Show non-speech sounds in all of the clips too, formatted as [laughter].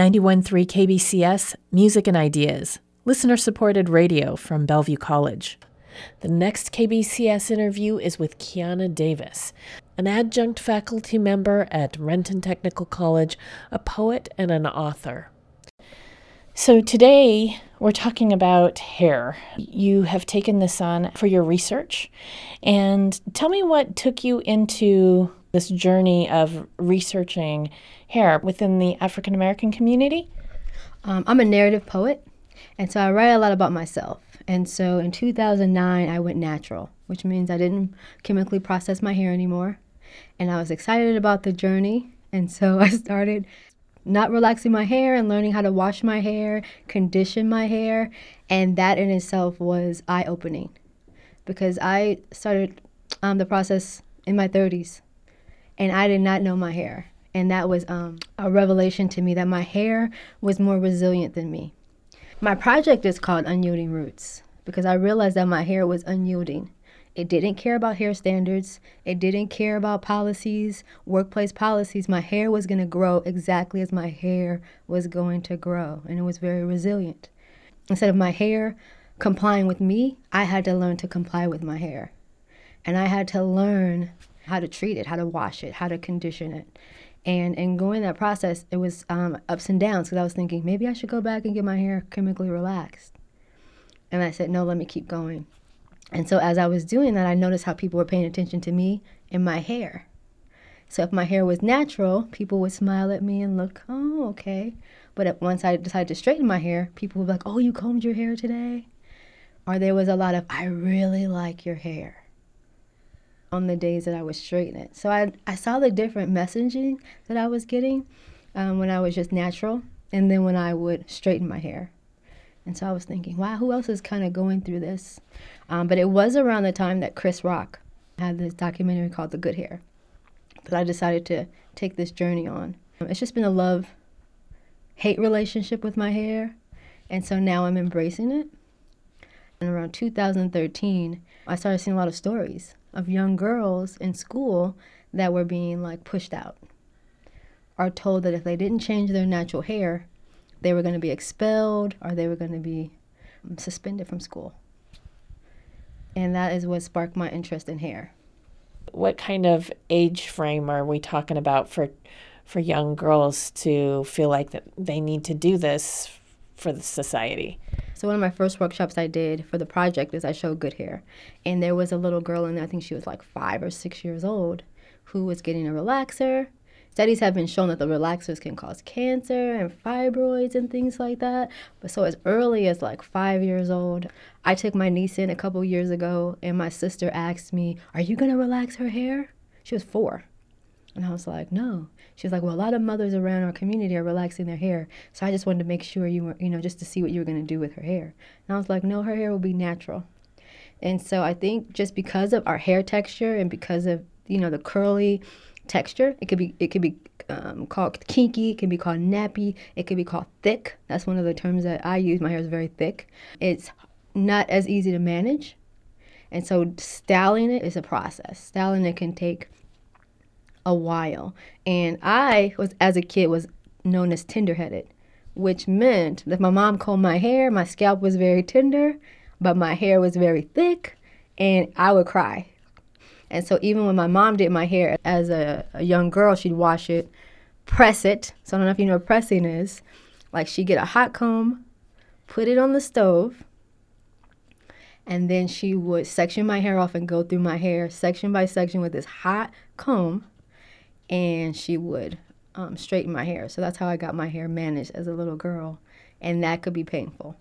91.3 KBCS, Music and Ideas, listener supported radio from Bellevue College. The next KBCS interview is with Kiana Davis, an adjunct faculty member at Renton Technical College, a poet and an author. So today we're talking about hair. You have taken this on for your research. And tell me what took you into this journey of researching hair within the African American community? Um, I'm a narrative poet, and so I write a lot about myself. And so in 2009, I went natural, which means I didn't chemically process my hair anymore. And I was excited about the journey. And so [laughs] I started not relaxing my hair and learning how to wash my hair, condition my hair. And that in itself was eye opening because I started um, the process in my 30s and I did not know my hair and that was um, a revelation to me that my hair was more resilient than me. My project is called Unyielding Roots because I realized that my hair was unyielding. It didn't care about hair standards. It didn't care about policies, workplace policies. My hair was going to grow exactly as my hair was going to grow, and it was very resilient. Instead of my hair complying with me, I had to learn to comply with my hair. And I had to learn how to treat it, how to wash it, how to condition it. And in going that process, it was um, ups and downs because I was thinking maybe I should go back and get my hair chemically relaxed. And I said, no, let me keep going. And so as I was doing that, I noticed how people were paying attention to me and my hair. So if my hair was natural, people would smile at me and look, oh, okay. But once I decided to straighten my hair, people would be like, oh, you combed your hair today? Or there was a lot of, I really like your hair on the days that I was straightening it. So I, I saw the different messaging that I was getting um, when I was just natural and then when I would straighten my hair. And so I was thinking, wow, who else is kind of going through this? Um, but it was around the time that Chris Rock had this documentary called The Good Hair that I decided to take this journey on. It's just been a love hate relationship with my hair. And so now I'm embracing it. And around 2013, I started seeing a lot of stories of young girls in school that were being like pushed out are told that if they didn't change their natural hair, they were going to be expelled or they were going to be um, suspended from school. And that is what sparked my interest in hair. What kind of age frame are we talking about for for young girls to feel like that they need to do this for the society? So one of my first workshops I did for the project is I showed good hair, and there was a little girl in there. I think she was like five or six years old, who was getting a relaxer. Studies have been shown that the relaxers can cause cancer and fibroids and things like that. But so as early as like five years old, I took my niece in a couple years ago, and my sister asked me, "Are you gonna relax her hair?" She was four. And I was like, no. She was like, well, a lot of mothers around our community are relaxing their hair. So I just wanted to make sure you were, you know, just to see what you were going to do with her hair. And I was like, no, her hair will be natural. And so I think just because of our hair texture and because of, you know, the curly texture, it could be, it could be um, called kinky, it can be called nappy, it could be called thick. That's one of the terms that I use. My hair is very thick. It's not as easy to manage. And so styling it is a process. Styling it can take a while. And I was, as a kid, was known as tender-headed, which meant that my mom combed my hair, my scalp was very tender, but my hair was very thick, and I would cry. And so even when my mom did my hair as a, a young girl, she'd wash it, press it. So I don't know if you know what pressing is. Like she'd get a hot comb, put it on the stove, and then she would section my hair off and go through my hair section by section with this hot comb and she would um, straighten my hair. So that's how I got my hair managed as a little girl. And that could be painful.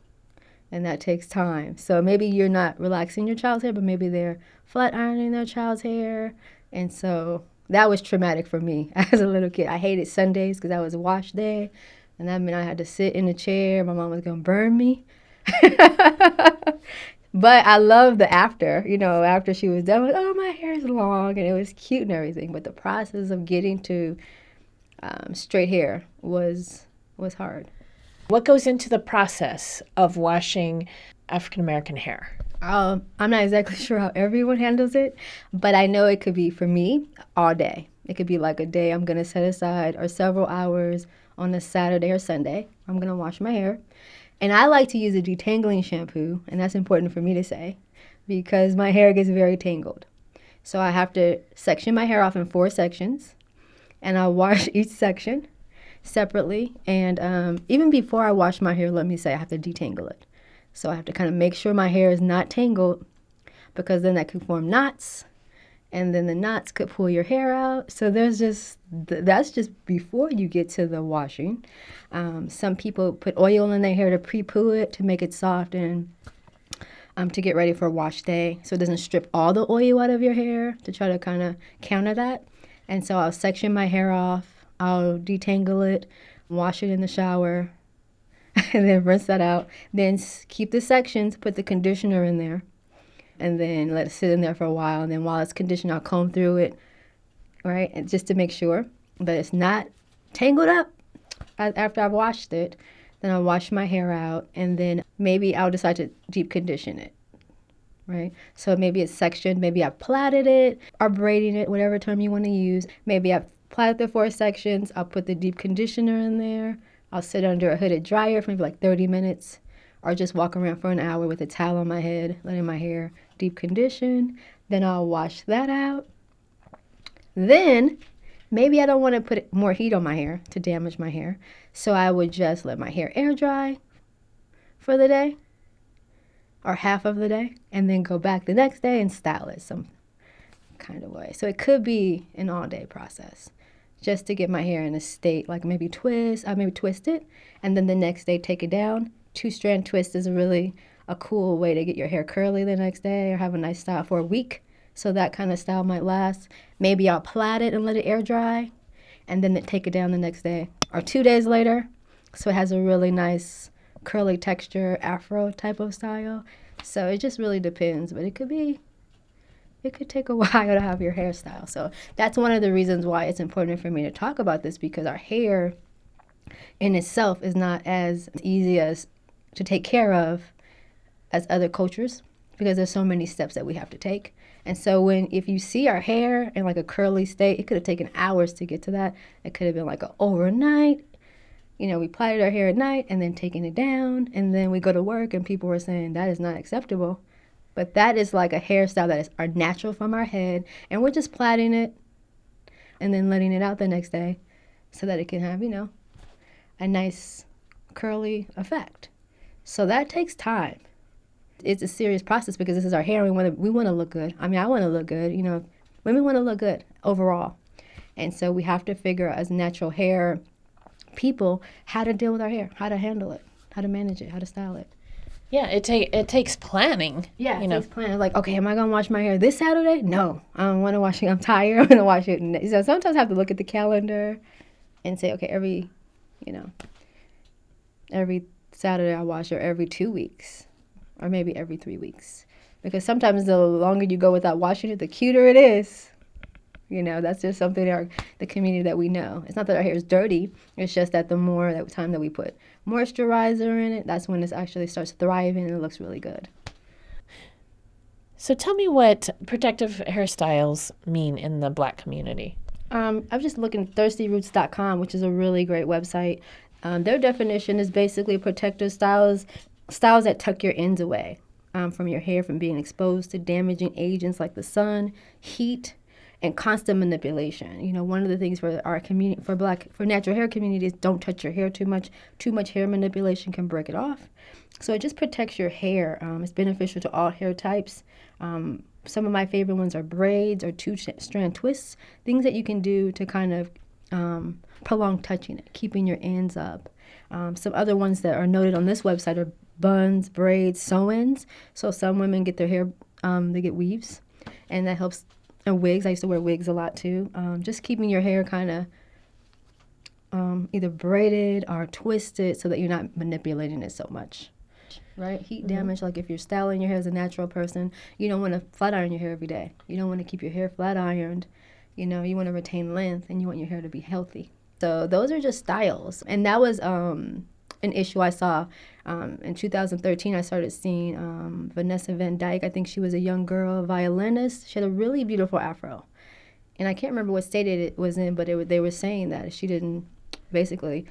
And that takes time. So maybe you're not relaxing your child's hair, but maybe they're flat ironing their child's hair. And so that was traumatic for me [laughs] as a little kid. I hated Sundays because that was wash day. And that meant I had to sit in a chair. My mom was going to burn me. [laughs] But I love the after, you know, after she was done with, oh, my hair is long and it was cute and everything. But the process of getting to um, straight hair was was hard. What goes into the process of washing African American hair? Um, I'm not exactly [laughs] sure how everyone handles it, but I know it could be for me all day. It could be like a day I'm going to set aside or several hours on a Saturday or Sunday. I'm going to wash my hair. And I like to use a detangling shampoo, and that's important for me to say because my hair gets very tangled. So I have to section my hair off in four sections, and I'll wash [laughs] each section separately. And um, even before I wash my hair, let me say I have to detangle it. So I have to kind of make sure my hair is not tangled because then that could form knots and then the knots could pull your hair out. So there's just that's just before you get to the washing. Um, some people put oil in their hair to pre-poo it to make it soft and um, to get ready for wash day, so it doesn't strip all the oil out of your hair. To try to kind of counter that, and so I'll section my hair off. I'll detangle it, wash it in the shower, [laughs] and then rinse that out. Then keep the sections, put the conditioner in there and then let it sit in there for a while. And then while it's conditioned, I'll comb through it, right? And just to make sure that it's not tangled up after I've washed it. Then I'll wash my hair out, and then maybe I'll decide to deep condition it, right? So maybe it's sectioned, maybe I've plaited it or braiding it, whatever term you want to use. Maybe I've plaited the four sections. I'll put the deep conditioner in there. I'll sit under a hooded dryer for maybe like 30 minutes or just walk around for an hour with a towel on my head, letting my hair deep condition. Then I'll wash that out. Then maybe I don't want to put more heat on my hair to damage my hair. So I would just let my hair air dry for the day or half of the day and then go back the next day and style it some kind of way. So it could be an all day process just to get my hair in a state like maybe twist, I maybe twist it and then the next day take it down. Two strand twist is a really a cool way to get your hair curly the next day or have a nice style for a week. So that kind of style might last. Maybe I'll plait it and let it air dry and then take it down the next day or two days later. So it has a really nice curly texture, afro type of style. So it just really depends, but it could be it could take a [laughs] while to have your hairstyle. So that's one of the reasons why it's important for me to talk about this because our hair in itself is not as easy as to take care of as other cultures because there's so many steps that we have to take. And so when if you see our hair in like a curly state, it could have taken hours to get to that. It could have been like an overnight. You know, we plaited our hair at night and then taking it down, and then we go to work and people were saying that is not acceptable. But that is like a hairstyle that is our natural from our head, and we're just plaiting it and then letting it out the next day so that it can have, you know, a nice curly effect. So that takes time it's a serious process because this is our hair. And we want to we want to look good. I mean, I want to look good. You know, women want to look good overall, and so we have to figure as natural hair people how to deal with our hair, how to handle it, how to manage it, how to style it. Yeah, it take it takes planning. Yeah, you know, planning. Like, okay, am I gonna wash my hair this Saturday? No, I don't want to wash it. I'm tired. [laughs] I'm gonna wash it. So sometimes I have to look at the calendar and say, okay, every, you know, every Saturday I wash, or every two weeks or maybe every three weeks. Because sometimes the longer you go without washing it, the cuter it is. You know, that's just something in our the community that we know. It's not that our hair is dirty. It's just that the more that time that we put moisturizer in it, that's when it actually starts thriving and it looks really good. So tell me what protective hairstyles mean in the black community. Um, I'm just looking at thirstyroots.com, which is a really great website. Um, their definition is basically protective styles styles that tuck your ends away um, from your hair from being exposed to damaging agents like the sun, heat, and constant manipulation. You know, one of the things for our community, for black, for natural hair communities, don't touch your hair too much. Too much hair manipulation can break it off. So it just protects your hair. Um, it's beneficial to all hair types. Um, some of my favorite ones are braids or two strand twists, things that you can do to kind of um, prolong touching it, keeping your ends up. Um, some other ones that are noted on this website are buns, braids, sew-ins. So some women get their hair, um, they get weaves, and that helps. And wigs, I used to wear wigs a lot too. Um, just keeping your hair kind of um, either braided or twisted so that you're not manipulating it so much. Right? Heat mm-hmm. damage, like if you're styling your hair as a natural person, you don't want to flat iron your hair every day. You don't want to keep your hair flat ironed. You know, you want to retain length and you want your hair to be healthy. So those are just styles. And that was um, an issue I saw um, in 2013, I started seeing um, Vanessa Van Dyke. I think she was a young girl violinist. She had a really beautiful afro. And I can't remember what state it was in, but it, they were saying that she didn't, basically,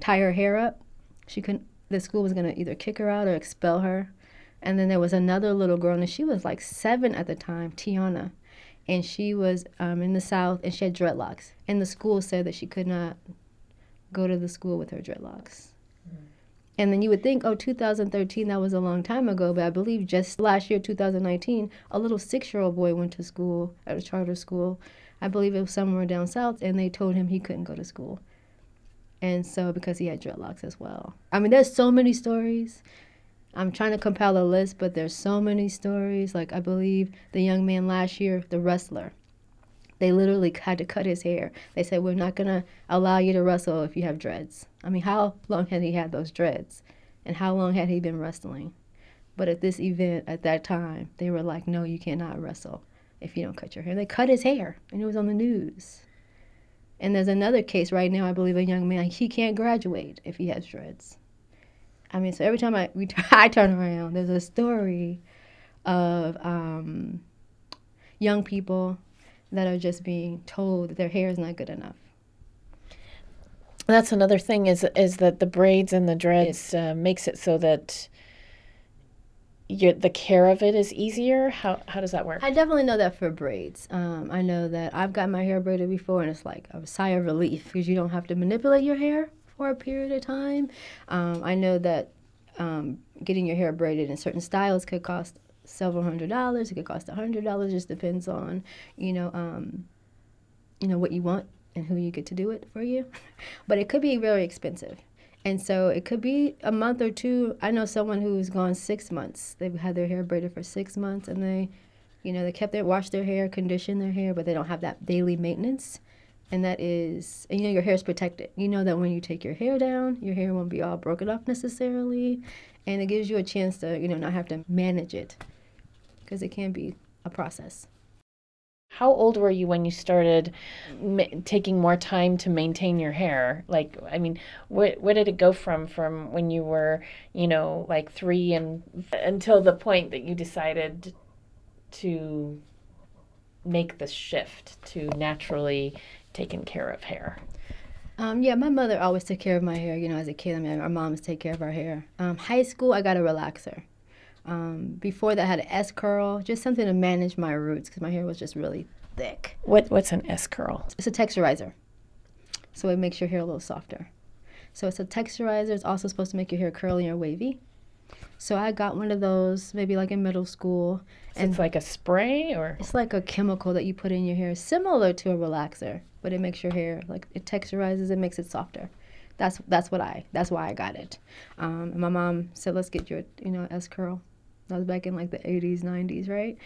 tie her hair up. She couldn't. The school was gonna either kick her out or expel her. And then there was another little girl, and she was like seven at the time, Tiana, and she was um, in the South, and she had dreadlocks. And the school said that she could not go to the school with her dreadlocks. And then you would think, oh, 2013, that was a long time ago, but I believe just last year, 2019, a little six year old boy went to school at a charter school. I believe it was somewhere down south, and they told him he couldn't go to school. And so, because he had dreadlocks as well. I mean, there's so many stories. I'm trying to compile a list, but there's so many stories. Like, I believe the young man last year, the wrestler, they literally had to cut his hair. They said, We're not going to allow you to wrestle if you have dreads. I mean, how long had he had those dreads? And how long had he been wrestling? But at this event, at that time, they were like, No, you cannot wrestle if you don't cut your hair. They cut his hair, and it was on the news. And there's another case right now, I believe a young man, he can't graduate if he has dreads. I mean, so every time I, [laughs] we, I turn around, there's a story of um, young people that are just being told that their hair is not good enough. That's another thing is is that the braids and the dreads uh, makes it so that you the care of it is easier. How how does that work? I definitely know that for braids. Um, I know that I've got my hair braided before, and it's like a sigh of relief because you don't have to manipulate your hair for a period of time. Um, I know that um, getting your hair braided in certain styles could cost several hundred dollars. It could cost a hundred dollars. Just depends on, you know, um, you know what you want and who you get to do it for you. [laughs] but it could be very expensive. And so it could be a month or two. I know someone who's gone six months. They've had their hair braided for six months, and they, you know, they kept their wash their hair, condition their hair, but they don't have that daily maintenance. And that is, and you know, your hair is protected. You know that when you take your hair down, your hair won't be all broken off necessarily, and it gives you a chance to, you know, not have to manage it because it can be a process. How old were you when you started ma- taking more time to maintain your hair? Like, I mean, what where did it go from from when you were, you know, like three and until the point that you decided to make the shift to naturally taking care of hair? Um, yeah, my mother always took care of my hair. You know, as a kid, I mean, our moms take care of our hair. Um, high school, I got a relaxer. Um, before that, I had an S curl, just something to manage my roots because my hair was just really thick. What What's an S curl? It's a texturizer, so it makes your hair a little softer. So it's a texturizer. It's also supposed to make your hair curly or wavy. So I got one of those maybe like in middle school. So and it's like a spray or it's like a chemical that you put in your hair, similar to a relaxer, but it makes your hair like it texturizes, it makes it softer. That's that's what I that's why I got it. Um, and my mom said, let's get your you know S curl. That was back in like the 80s, 90s, right?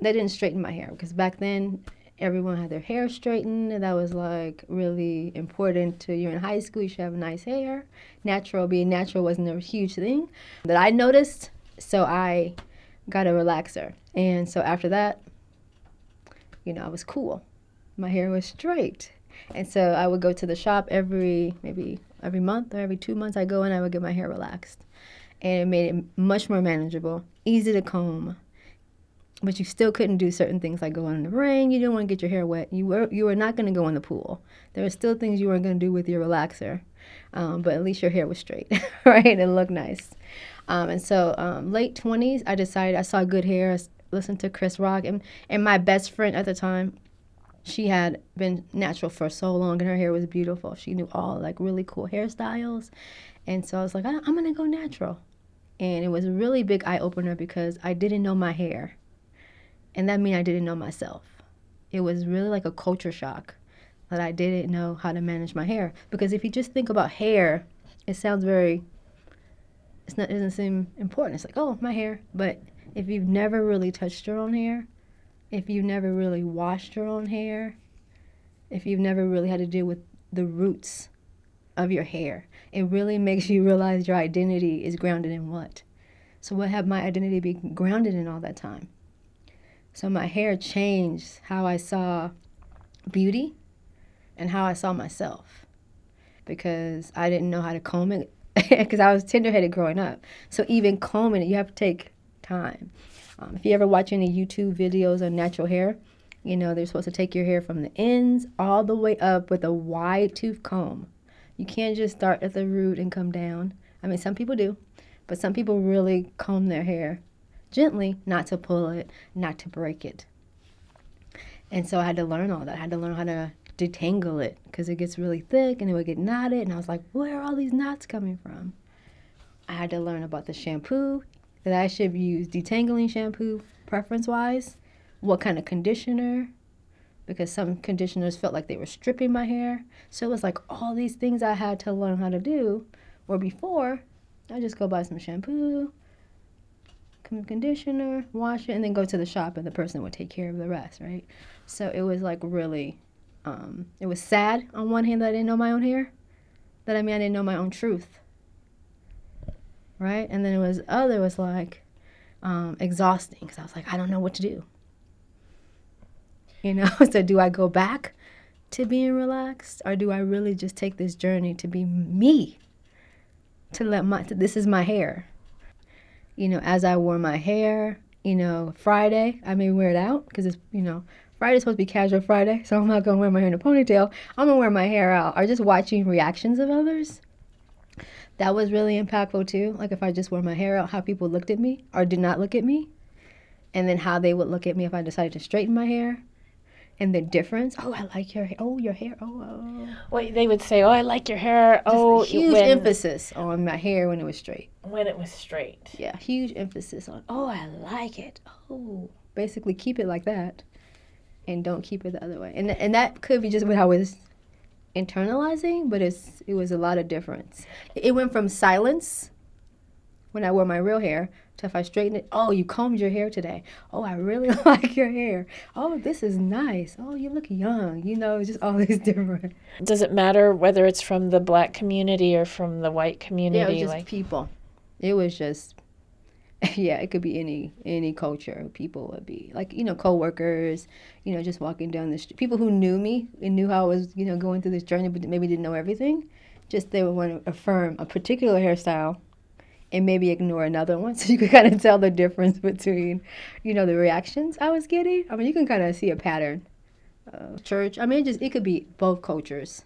They didn't straighten my hair because back then everyone had their hair straightened and that was like really important to you're in high school you should have nice hair. Natural being natural wasn't a huge thing that i noticed so i got a relaxer. And so after that you know i was cool. My hair was straight. And so i would go to the shop every maybe every month or every two months i go and i would get my hair relaxed. And it made it much more manageable easy to comb but you still couldn't do certain things like go in the rain. You didn't want to get your hair wet. You were you were not going to go in the pool. There were still things you weren't going to do with your relaxer, um, but at least your hair was straight, [laughs] right, and looked nice. Um, and so um, late twenties, I decided I saw good hair. I listened to Chris Rock, and and my best friend at the time, she had been natural for so long, and her hair was beautiful. She knew all like really cool hairstyles, and so I was like, I'm gonna go natural. And it was a really big eye opener because I didn't know my hair and that mean I didn't know myself. It was really like a culture shock that I didn't know how to manage my hair. Because if you just think about hair, it sounds very, it's not, it doesn't seem important. It's like, oh, my hair. But if you've never really touched your own hair, if you've never really washed your own hair, if you've never really had to deal with the roots of your hair, it really makes you realize your identity is grounded in what. So, what had my identity been grounded in all that time? So my hair changed how I saw beauty and how I saw myself because I didn't know how to comb it [laughs] because I was tenderheaded growing up. So even combing it, you have to take time. Um, if you ever watch any YouTube videos on natural hair, you know they're supposed to take your hair from the ends all the way up with a wide tooth comb. You can't just start at the root and come down. I mean, some people do, but some people really comb their hair gently, not to pull it, not to break it. And so I had to learn all that. I had to learn how to detangle it because it gets really thick and it would get knotted. And I was like, where are all these knots coming from? I had to learn about the shampoo that I should use detangling shampoo preference wise, what kind of conditioner, because some conditioners felt like they were stripping my hair. So it was like all these things I had to learn how to do. Where before, I just go buy some shampoo, conditioner, wash it, and then go to the shop, and the person would take care of the rest, right? So it was like really, um, it was sad on one hand that I didn't know my own hair, that I mean I didn't know my own truth, right? And then it was other was like um, exhausting because I was like I don't know what to do. You know, [laughs] so do I go back to being relaxed, or do I really just take this journey to be me? To let my this is my hair you know, as I wore my hair, you know, Friday, I may wear it out because it's, you know, Friday's supposed to be casual Friday, [laughs] so I'm not gonna wear my hair in a ponytail. I'm gonna wear my hair out. Or just watching reactions of others. That was really impactful too. Like if I just wore my hair out, how people looked at me or did not look at me. And then how they would look at me if I decided to straighten my hair and the difference. Oh, I like your hair. Oh, your hair. Oh, oh. Well, they would say, "Oh, I like your hair." Just oh, huge when, emphasis on my hair when it was straight. When it was straight. Yeah, huge emphasis on. Oh, I like it. Oh, basically keep it like that, and don't keep it the other way. And and that could be just what I was internalizing, but it's it was a lot of difference. It went from silence when I wore my real hair to if I straighten it, oh, you combed your hair today. Oh, I really [laughs] like your hair. Oh, this is nice. Oh, you look young. You know, just all [laughs] these different. Does it matter whether it's from the black community or from the white community? Yeah, it was just like people. It was just [laughs] yeah, it could be any any culture. People would be like you know coworkers, you know, just walking down the street. People who knew me and knew how I was you know going through this journey, but maybe didn't know everything. Just they would want to affirm a particular hairstyle and maybe ignore another one [laughs] so you can kind of tell the difference between you know the reactions i was getting. I mean you can kind of see a pattern uh, church. I mean it just it could be both cultures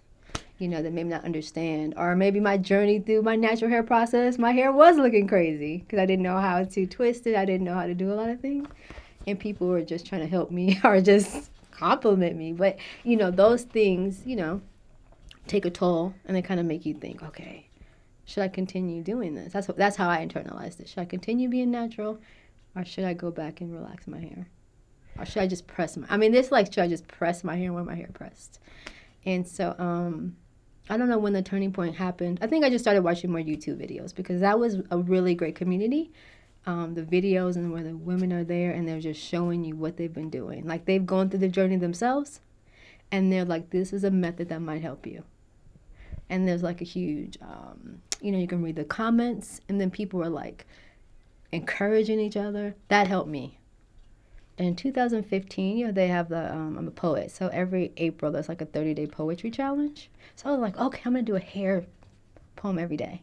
you know that maybe not understand. Or maybe my journey through my natural hair process my hair was looking crazy because i didn't know how to twist it. I didn't know how to do a lot of things. And people were just trying to help me [laughs] or just compliment me. But you know those things you know take a toll and they kind of make you think okay should I continue doing this? That's that's how I internalized it. Should I continue being natural, or should I go back and relax my hair, or should I just press my? I mean, this like should I just press my hair when my hair pressed? And so um, I don't know when the turning point happened. I think I just started watching more YouTube videos because that was a really great community. Um, the videos and where the women are there and they're just showing you what they've been doing. Like they've gone through the journey themselves, and they're like, this is a method that might help you and there's like a huge um, you know you can read the comments and then people were like encouraging each other. That helped me. In 2015 you know they have the um, i'm a poet so every april there's like a 30 day poetry challenge. So i was like okay i'm gonna do a hair poem every day.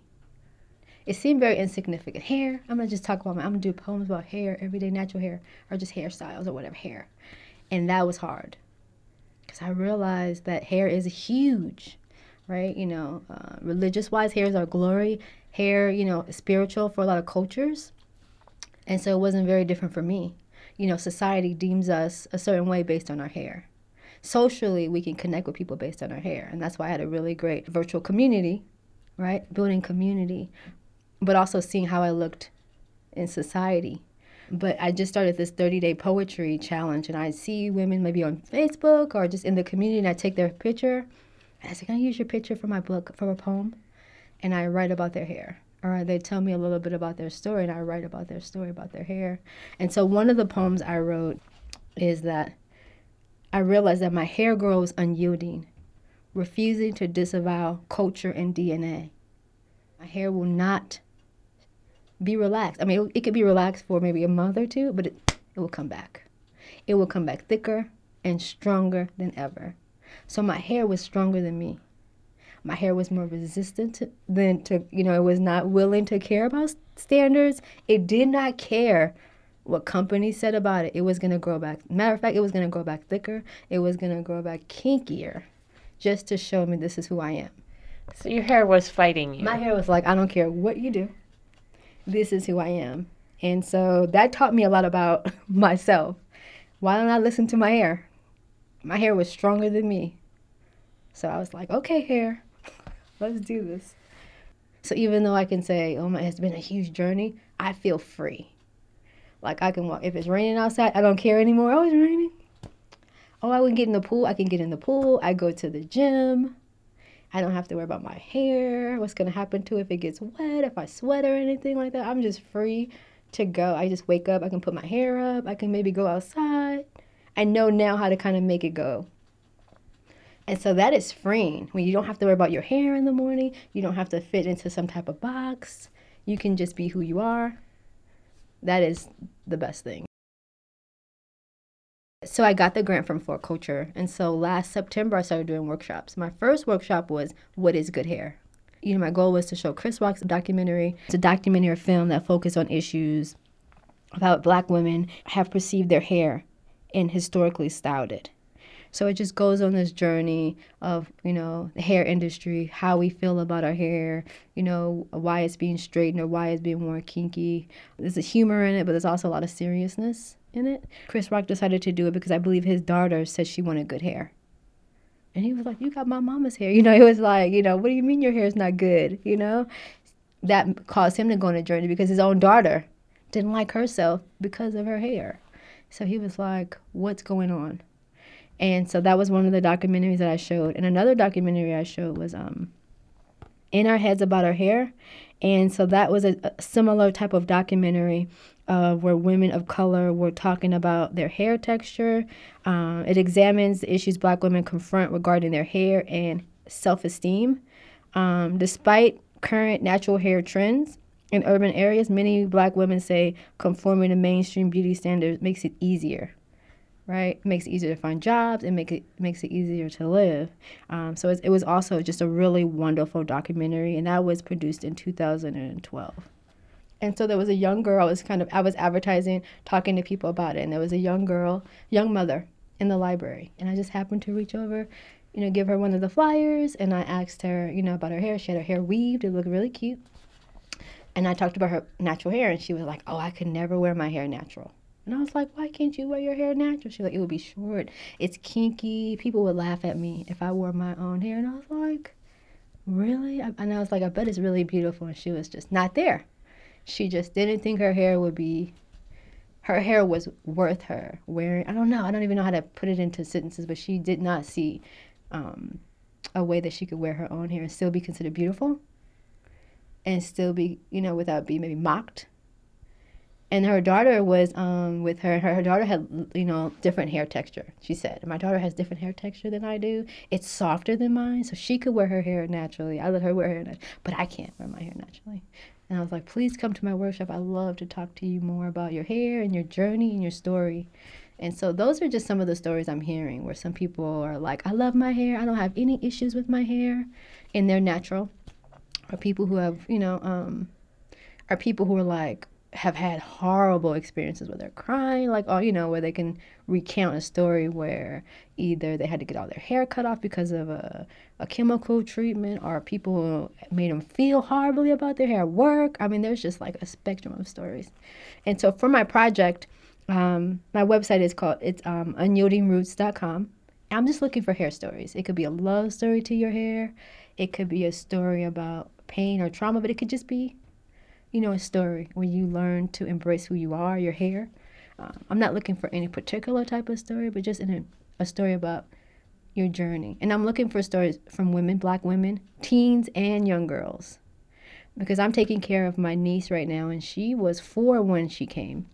It seemed very insignificant. Hair i'm gonna just talk about my i'm gonna do poems about hair everyday natural hair or just hairstyles or whatever hair. And that was hard because i realized that hair is huge right? You know, uh, religious wise, hair is our glory. Hair, you know, spiritual for a lot of cultures. And so it wasn't very different for me. You know, society deems us a certain way based on our hair. Socially, we can connect with people based on our hair. And that's why I had a really great virtual community, right? Building community, but also seeing how I looked in society. But I just started this 30 day poetry challenge, and I see women maybe on Facebook or just in the community, and I take their picture I said, Can I use your picture for my book, for a poem? And I write about their hair. Or they tell me a little bit about their story, and I write about their story, about their hair. And so one of the poems I wrote is that I realized that my hair grows unyielding, refusing to disavow culture and DNA. My hair will not be relaxed. I mean, it, it could be relaxed for maybe a month or two, but it, it will come back. It will come back thicker and stronger than ever. So my hair was stronger than me. My hair was more resistant to, than to, you know, it was not willing to care about standards. It did not care what companies said about it. It was going to grow back. Matter of fact, it was going to grow back thicker. It was going to grow back kinkier just to show me this is who I am. So your hair was fighting you. My hair was like, I don't care what you do. This is who I am. And so that taught me a lot about [laughs] myself. Why don't I listen to my hair? My hair was stronger than me. So I was like, okay, hair, [laughs] let's do this. So even though I can say, oh my, it's been a huge journey, I feel free. Like I can walk. If it's raining outside, I don't care anymore. Oh, it's raining. Oh, I can get in the pool. I can get in the pool. I go to the gym. I don't have to worry about my hair. What's gonna happen to it if it gets wet, if I sweat or anything like that. I'm just free to go. I just wake up. I can put my hair up. I can maybe go outside. I know now how to kind of make it go. And so that is freeing when you don't have to worry about your hair in the morning. You don't have to fit into some type of box. You can just be who you are. That is the best thing. So I got the grant from 4Culture. And so last September, I started doing workshops. My first workshop was What is Good Hair? You know, my goal was to show Chris Rock's documentary. It's a documentary film that focused on issues about black women have perceived their hair and historically styled it. So it just goes on this journey of, you know, the hair industry, how we feel about our hair, you know, why it's being straightened or why it's being more kinky. There's a humor in it, but there's also a lot of seriousness in it. Chris Rock decided to do it because I believe his daughter said she wanted good hair. And he was like, You got my mama's hair. [laughs] You know, he was like, You know, what do you mean your hair is not good? You know, that caused him to go on a journey because his own daughter didn't like herself because of her hair. So he was like, What's going on? And so that was one of the documentaries that I showed. And another documentary I showed was um, In Our Heads About Our Hair. And so that was a, a similar type of documentary uh, where women of color were talking about their hair texture. Um, it examines the issues black women confront regarding their hair and self esteem. Um, despite current natural hair trends in urban areas, many black women say conforming to mainstream beauty standards makes it easier right? Makes it easier to find jobs. It make it makes it easier to live. Um, so it was also just a really wonderful documentary, and that was produced in 2012. And so there was a young girl. I was kind of I was advertising, talking to people about it, and there was a young girl, young mother in the library, and I just happened to reach over. You know, give her one of the flyers, and I asked her, you know, about her hair. She had her hair weaved; it looked really cute. And I talked about her natural hair, and she was like, "Oh, I could never wear my hair natural." And I was like, why can't you wear your hair natural? She's like, it would be short. It's kinky. People would laugh at me if I wore my own hair. And I was like, really? And I was like, I bet it's really beautiful. And she was just not there. She just didn't think her hair would be, her hair was worth her wearing. I don't know. I don't even know how to put it into sentences, but she did not see um, a way that she could wear her own hair and still be considered beautiful and still be, you know, without being maybe mocked and her daughter was um, with her. her. Her daughter had, you know, different hair texture. She said, "My daughter has different hair texture than I do. It's softer than mine, so she could wear her hair naturally. I let her wear her hair, naturally, but I can't wear my hair naturally." And I was like, "Please come to my workshop. I love to talk to you more about your hair and your journey and your story." And so those are just some of the stories I'm hearing where some people are like, "I love my hair. I don't have any issues with my hair," and they're natural. Or people who have, you know, um, are people who are like, have had horrible experiences where they're crying, like, oh, you know, where they can recount a story where either they had to get all their hair cut off because of a, a chemical treatment or people made them feel horribly about their hair at work. I mean, there's just like a spectrum of stories. And so for my project, um, my website is called, it's um, unyieldingroots.com. I'm just looking for hair stories. It could be a love story to your hair. It could be a story about pain or trauma, but it could just be you know, a story where you learn to embrace who you are, your hair. Um, I'm not looking for any particular type of story, but just in a, a story about your journey. And I'm looking for stories from women, black women, teens, and young girls. Because I'm taking care of my niece right now, and she was four when she came.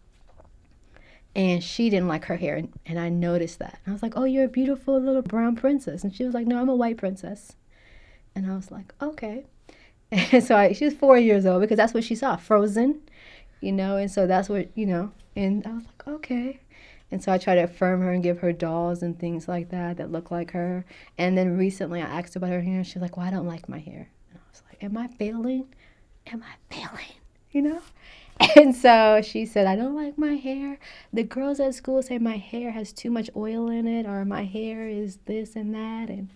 And she didn't like her hair, and, and I noticed that. I was like, Oh, you're a beautiful little brown princess. And she was like, No, I'm a white princess. And I was like, Okay. And [laughs] so I, she was four years old because that's what she saw, Frozen, you know, and so that's what, you know, and I was like, okay. And so I try to affirm her and give her dolls and things like that that look like her. And then recently I asked about her hair and she's like, well, I don't like my hair. And I was like, am I failing? Am I failing? You know? [laughs] And so she said, I don't like my hair. The girls at school say my hair has too much oil in it or my hair is this and that. And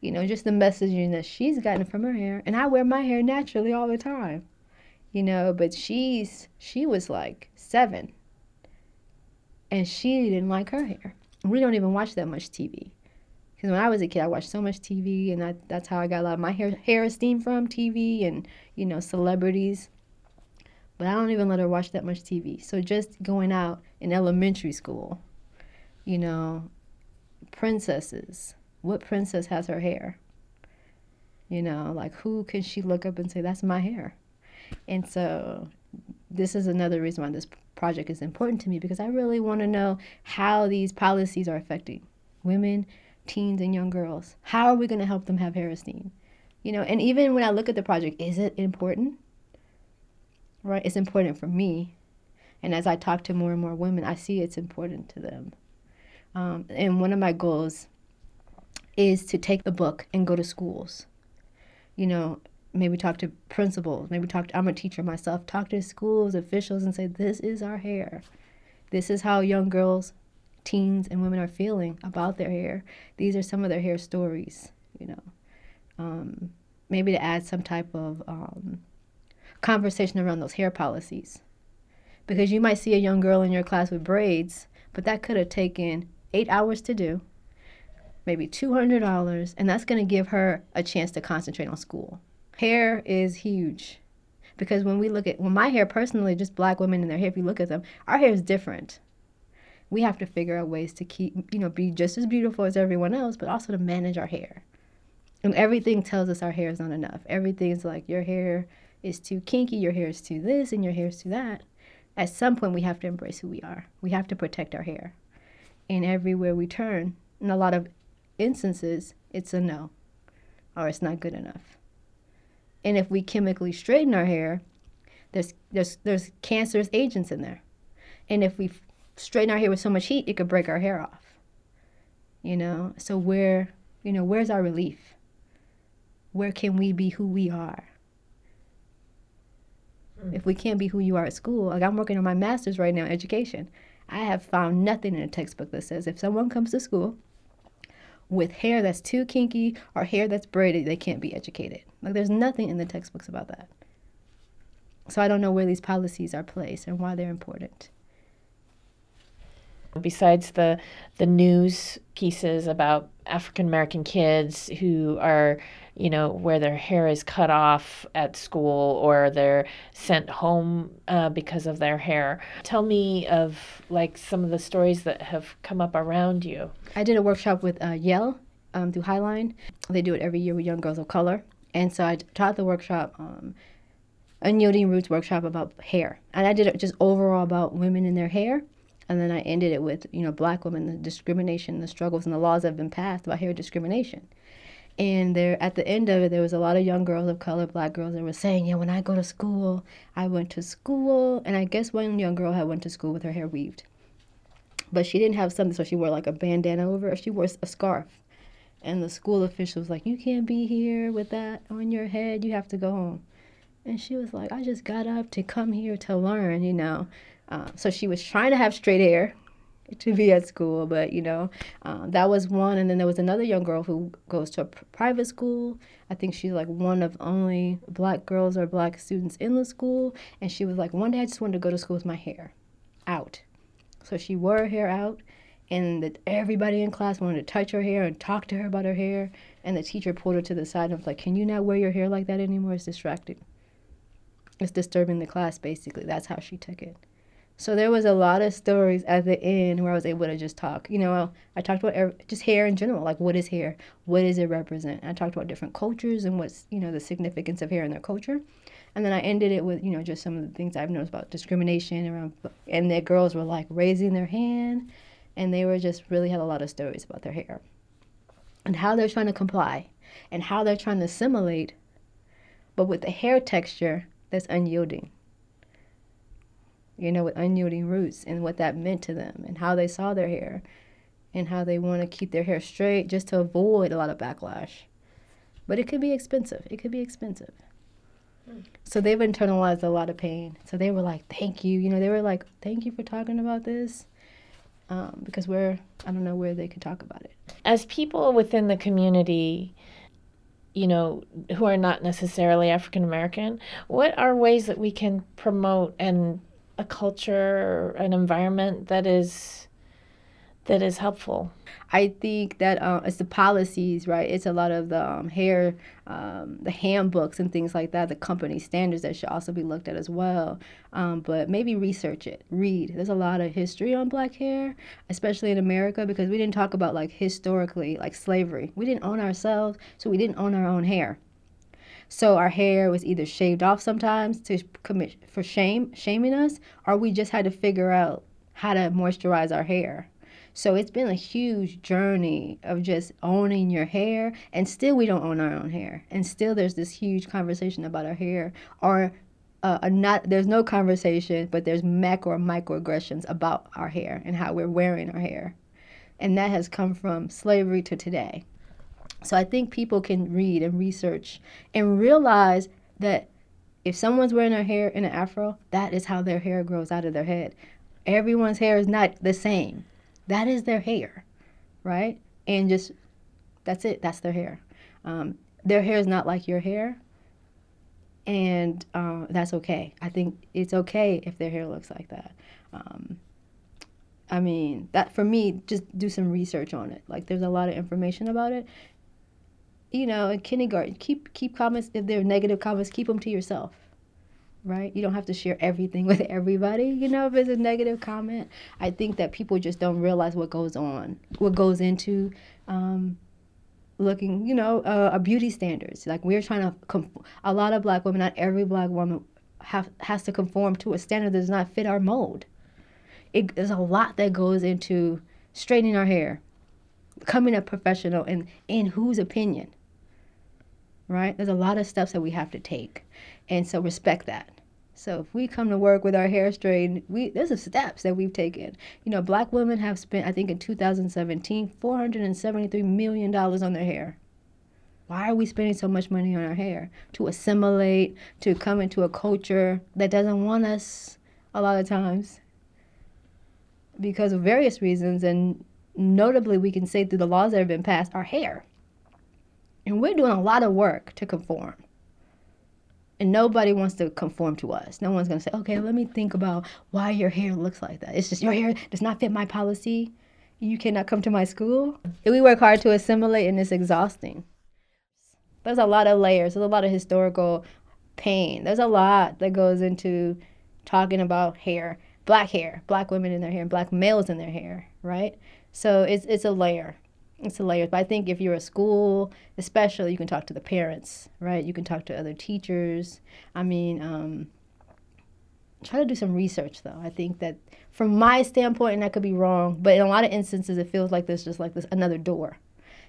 You know, just the messaging that she's gotten from her hair. And I wear my hair naturally all the time. You know, but she's she was like seven. And she didn't like her hair. We don't even watch that much TV. Because when I was a kid, I watched so much TV, and that, that's how I got a lot of my hair, hair esteem from TV and, you know, celebrities. But I don't even let her watch that much TV. So just going out in elementary school, you know, princesses. What princess has her hair? You know, like who can she look up and say, that's my hair? And so this is another reason why this project is important to me because I really want to know how these policies are affecting women teens and young girls? How are we going to help them have hair esteem? You know, and even when I look at the project, is it important? Right? It's important for me. And as I talk to more and more women, I see it's important to them. Um, and one of my goals is to take the book and go to schools. You know, maybe talk to principals, maybe talk to, I'm a teacher myself, talk to schools, officials, and say, this is our hair. This is how young girls teens and women are feeling about their hair. These are some of their hair stories, you know. Um, maybe to add some type of um, conversation around those hair policies. Because you might see a young girl in your class with braids, but that could have taken eight hours to do, maybe $200, and that's going to give her a chance to concentrate on school. Hair is huge. Because when we look at, well, my hair personally, just black women in their hair, if you look at them, our hair is different we have to figure out ways to keep, you know, be just as beautiful as everyone else, but also to manage our hair. And everything tells us our hair is not enough. Everything's like your hair is too kinky, your hair is too this, and your hair is too that. At some point, we have to embrace who we are. We have to protect our hair. And everywhere we turn, and a lot of instances, it's a no, or it's not good enough. And if we chemically straighten our hair, there's there's there's cancerous agents in there. And if we straighten our hair with so much heat, it could break our hair off. You know, so where, you know, where's our relief? Where can we be who we are? Mm. If we can't be who you are at school, like I'm working on my master's right now in education, I have found nothing in a textbook that says if someone comes to school with hair that's too kinky or hair that's braided, they can't be educated. Like there's nothing in the textbooks about that. So I don't know where these policies are placed and why they're important. Besides the the news pieces about African American kids who are, you know, where their hair is cut off at school or they're sent home uh, because of their hair. Tell me of like some of the stories that have come up around you. I did a workshop with uh, Yale um, through Highline. They do it every year with young girls of color, and so I taught the workshop. Um, Unyielding Roots workshop about hair, and I did it just overall about women and their hair and then I ended it with, you know, black women, the discrimination, the struggles, and the laws that have been passed about hair discrimination. And there, at the end of it, there was a lot of young girls of color, black girls, that were saying, "Yeah, when I go to school, I went to school." And I guess one young girl had went to school with her hair weaved, but she didn't have something, so she wore like a bandana over, it. she wore a scarf. And the school official was like, "You can't be here with that on your head. You have to go home." And she was like, "I just got up to come here to learn, you know." Uh, so she was trying to have straight hair to be at school, but you know, uh, that was one. And then there was another young girl who goes to a private school. I think she's like one of only black girls or black students in the school. And she was like, one day I just wanted to go to school with my hair out. So she wore her hair out, and the, everybody in class wanted to touch her hair and talk to her about her hair. And the teacher pulled her to the side and was like, Can you not wear your hair like that anymore? It's distracting. It's disturbing the class, basically. That's how she took it. So there was a lot of stories at the end where I was able to just talk. You know, I talked about just hair in general, like what is hair? What does it represent? I talked about different cultures and what's, you know, the significance of hair in their culture. And then I ended it with, you know, just some of the things I've noticed about discrimination around, and the girls were like raising their hand, and they were just really had a lot of stories about their hair and how they're trying to comply and how they're trying to assimilate, but with the hair texture that's unyielding you know, with unyielding roots and what that meant to them and how they saw their hair and how they want to keep their hair straight just to avoid a lot of backlash. But it could be expensive. It could be expensive. Hmm. So they've internalized a lot of pain. So they were like, thank you. You know, they were like, thank you for talking about this. um, because we're I don't know where they could talk about it. As people within the community, you know, who are not necessarily African American, what are ways that we can promote and a culture, or an environment that is that is helpful? I think that uh, it's the policies, right? It's a lot of the um, hair, um, the handbooks and things like that, the company standards that should also be looked at as well. Um, but maybe research it, read. There's a lot of history on black hair, especially in America, because we didn't talk about like historically, like slavery. We didn't own ourselves, so we didn't own our own hair. So our hair was either shaved off sometimes to commit for shame, shaming us, or we just had to figure out how to moisturize our hair. So it's been a huge journey of just owning your hair, and still we don't own our own hair, and still there's this huge conversation about our hair, or uh, not there's no conversation, but there's macro microaggressions about our hair and how we're wearing our hair, and that has come from slavery to today. So I think people can read and research and realize that if someone's wearing their hair in an afro, that is how their hair grows out of their head. Everyone's hair is not the same. That is their hair, right? And just that's it. That's their hair. Um, their hair is not like your hair, and uh, that's okay. I think it's okay if their hair looks like that. Um, I mean, that for me, just do some research on it. Like, there's a lot of information about it. You know, in kindergarten, keep keep comments if they're negative comments, keep them to yourself right? You don't have to share everything [laughs] with everybody, you know, if it's a negative comment. I think that people just don't realize what goes on, what goes into um, looking, you know, uh, a beauty standards. Like we're trying to, a lot of black women, not every black woman have, has to conform to a standard that does not fit our mold. It, there's a lot that goes into straightening our hair, becoming a professional, and in whose opinion, right? There's a lot of steps that we have to take. And so respect that. So if we come to work with our hair straightened, we there's a steps that we've taken. You know, black women have spent, I think in 2017, 473 million dollars on their hair. Why are we spending so much money on our hair? To assimilate, to come into a culture that doesn't want us a lot of times. Because of various reasons, and notably we can say through the laws that have been passed, our hair. And we're doing a lot of work to conform and nobody wants to conform to us. No one's going to say, okay, let me think about why your hair looks like that. It's just your hair does not fit my policy. You cannot come to my school. We work hard to assimilate, and it's exhausting. There's a lot of layers, there's a lot of historical pain. There's a lot that goes into talking about hair, black hair, black women in their hair, black males in their hair, right? So it's, it's a layer it's a layer. But I think if you're a school, especially, you can talk to the parents, right? You can talk to other teachers. I mean, um, try to do some research though. I think that from my standpoint, and I could be wrong, but in a lot of instances, it feels like there's just like this another door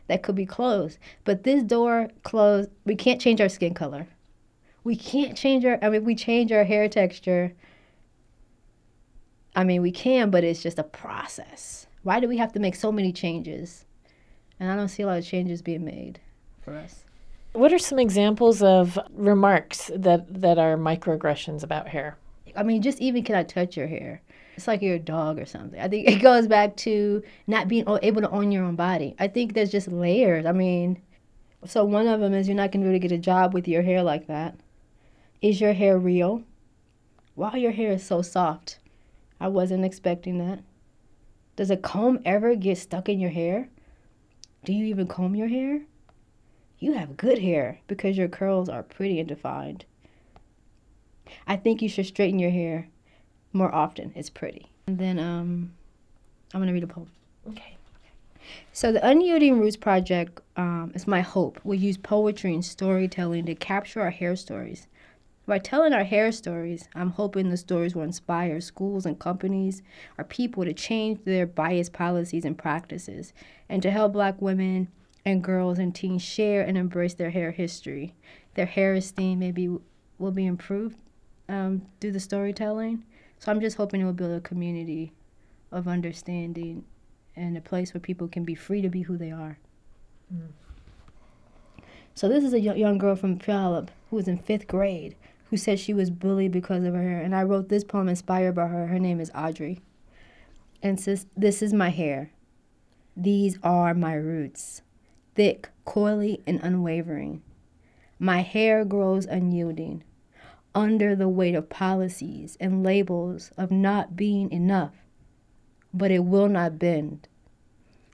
that could be closed. But this door closed, we can't change our skin color. We can't change our. I mean, we change our hair texture. I mean, we can, but it's just a process. Why do we have to make so many changes? And I don't see a lot of changes being made for us. What are some examples of remarks that, that are microaggressions about hair? I mean, just even can I touch your hair? It's like you're a dog or something. I think it goes back to not being able to own your own body. I think there's just layers. I mean, so one of them is you're not going to be able to get a job with your hair like that. Is your hair real? Wow, your hair is so soft. I wasn't expecting that. Does a comb ever get stuck in your hair? Do you even comb your hair? You have good hair because your curls are pretty and defined. I think you should straighten your hair more often. It's pretty. And then um, I'm going to read a poem. Okay. So the Unyielding Roots Project um, is my hope. We use poetry and storytelling to capture our hair stories. By telling our hair stories, I'm hoping the stories will inspire schools and companies or people to change their bias policies and practices and to help black women and girls and teens share and embrace their hair history. Their hair esteem maybe will be improved um, through the storytelling. So I'm just hoping it will build a community of understanding and a place where people can be free to be who they are. Mm. So this is a young girl from Puyallup who was in fifth grade who said she was bullied because of her hair. And I wrote this poem inspired by her. Her name is Audrey. and says, This is my hair. These are my roots, thick, coily, and unwavering. My hair grows unyielding under the weight of policies and labels of not being enough, but it will not bend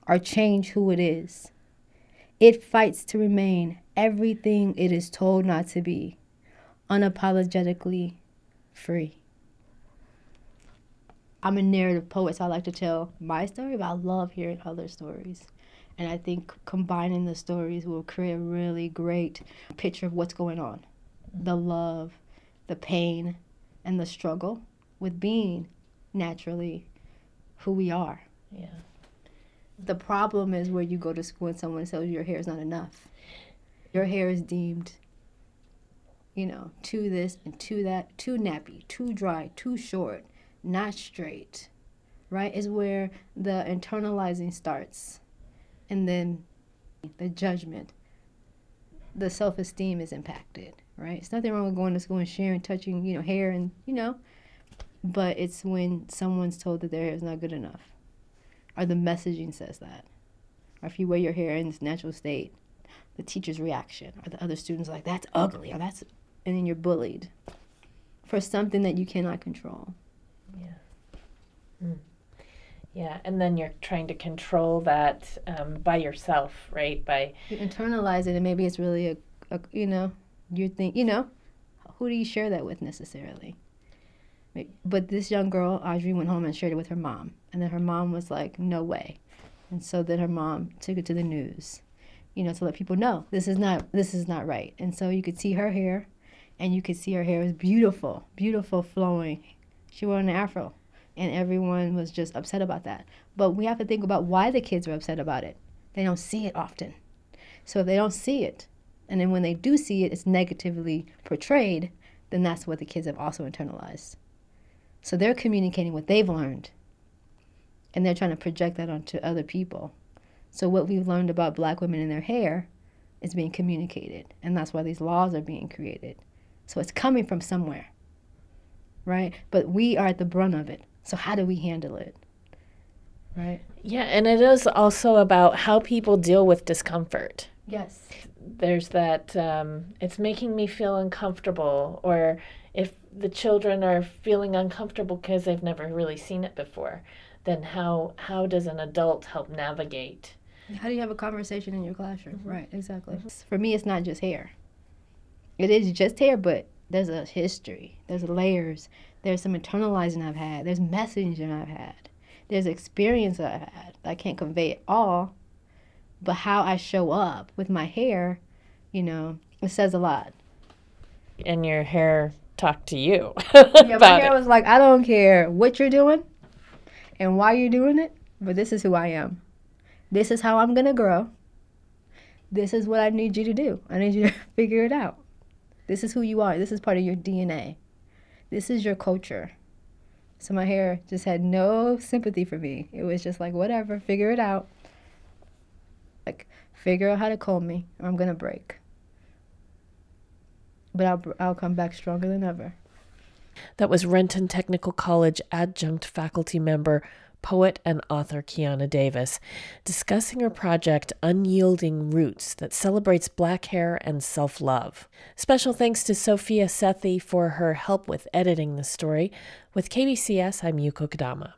or change who it is. It fights to remain everything it is told not to be, unapologetically free. I'm a narrative poet, so I like to tell my story, but I love hearing other stories. And I think combining the stories will create a really great picture of what's going on the love, the pain, and the struggle with being naturally who we are. Yeah. The problem is where you go to school and someone tells you your hair is not enough. Your hair is deemed, you know, too this and too that, too nappy, too dry, too short, not straight, right? Is where the internalizing starts. And then the judgment, the self esteem is impacted, right? It's nothing wrong with going to school and sharing, touching, you know, hair and, you know, but it's when someone's told that their hair is not good enough or the messaging says that. Or if you wear your hair in its natural state, the teacher's reaction or the other students like, that's ugly or that's, and then you're bullied for something that you cannot control. Yeah. Mm. Yeah, and then you're trying to control that um, by yourself, right? By you internalize it, and maybe it's really a, a you know, you think, you know, who do you share that with necessarily? But this young girl, Audrey, went home and shared it with her mom, and then her mom was like, "No way," and so then her mom took it to the news, you know, to let people know this is not this is not right. And so you could see her hair, and you could see her hair was beautiful, beautiful flowing. She wore an afro, and everyone was just upset about that. But we have to think about why the kids are upset about it. They don't see it often. So if they don't see it, and then when they do see it, it's negatively portrayed, then that's what the kids have also internalized. So they're communicating what they've learned, and they're trying to project that onto other people. So what we've learned about black women and their hair is being communicated, and that's why these laws are being created. So it's coming from somewhere, right? But we are at the brunt of it. So how do we handle it? Right? Yeah, and it is also about how people deal with discomfort. Yes. There's that, um, it's making me feel uncomfortable, or if the children are feeling uncomfortable because they've never really seen it before, then how, how does an adult help navigate? How do you have a conversation in your classroom? Mm-hmm. Right, exactly. Mm-hmm. For me, it's not just hair. It is just hair, but there's a history, there's layers, there's some internalizing I've had. There's messaging I've had. There's experience I've had. I can't convey it all, but how I show up with my hair, you know, it says a lot. And your hair talked to you. [laughs] yeah, my hair it. was like, I don't care what you're doing and why you're doing it, but this is who I am. This is how I'm gonna grow. This is what I need you to do. I need you to [laughs] figure it out. This is who you are. This is part of your DNA. This is your culture. So my hair just had no sympathy for me. It was just like, whatever, figure it out. Like, figure out how to comb me, or I'm going to break. But I'll, I'll come back stronger than ever. That was Renton Technical College adjunct faculty member poet and author Kiana Davis, discussing her project Unyielding Roots that celebrates black hair and self love. Special thanks to Sophia Sethi for her help with editing the story. With KBCS, I'm Yuko Kodama.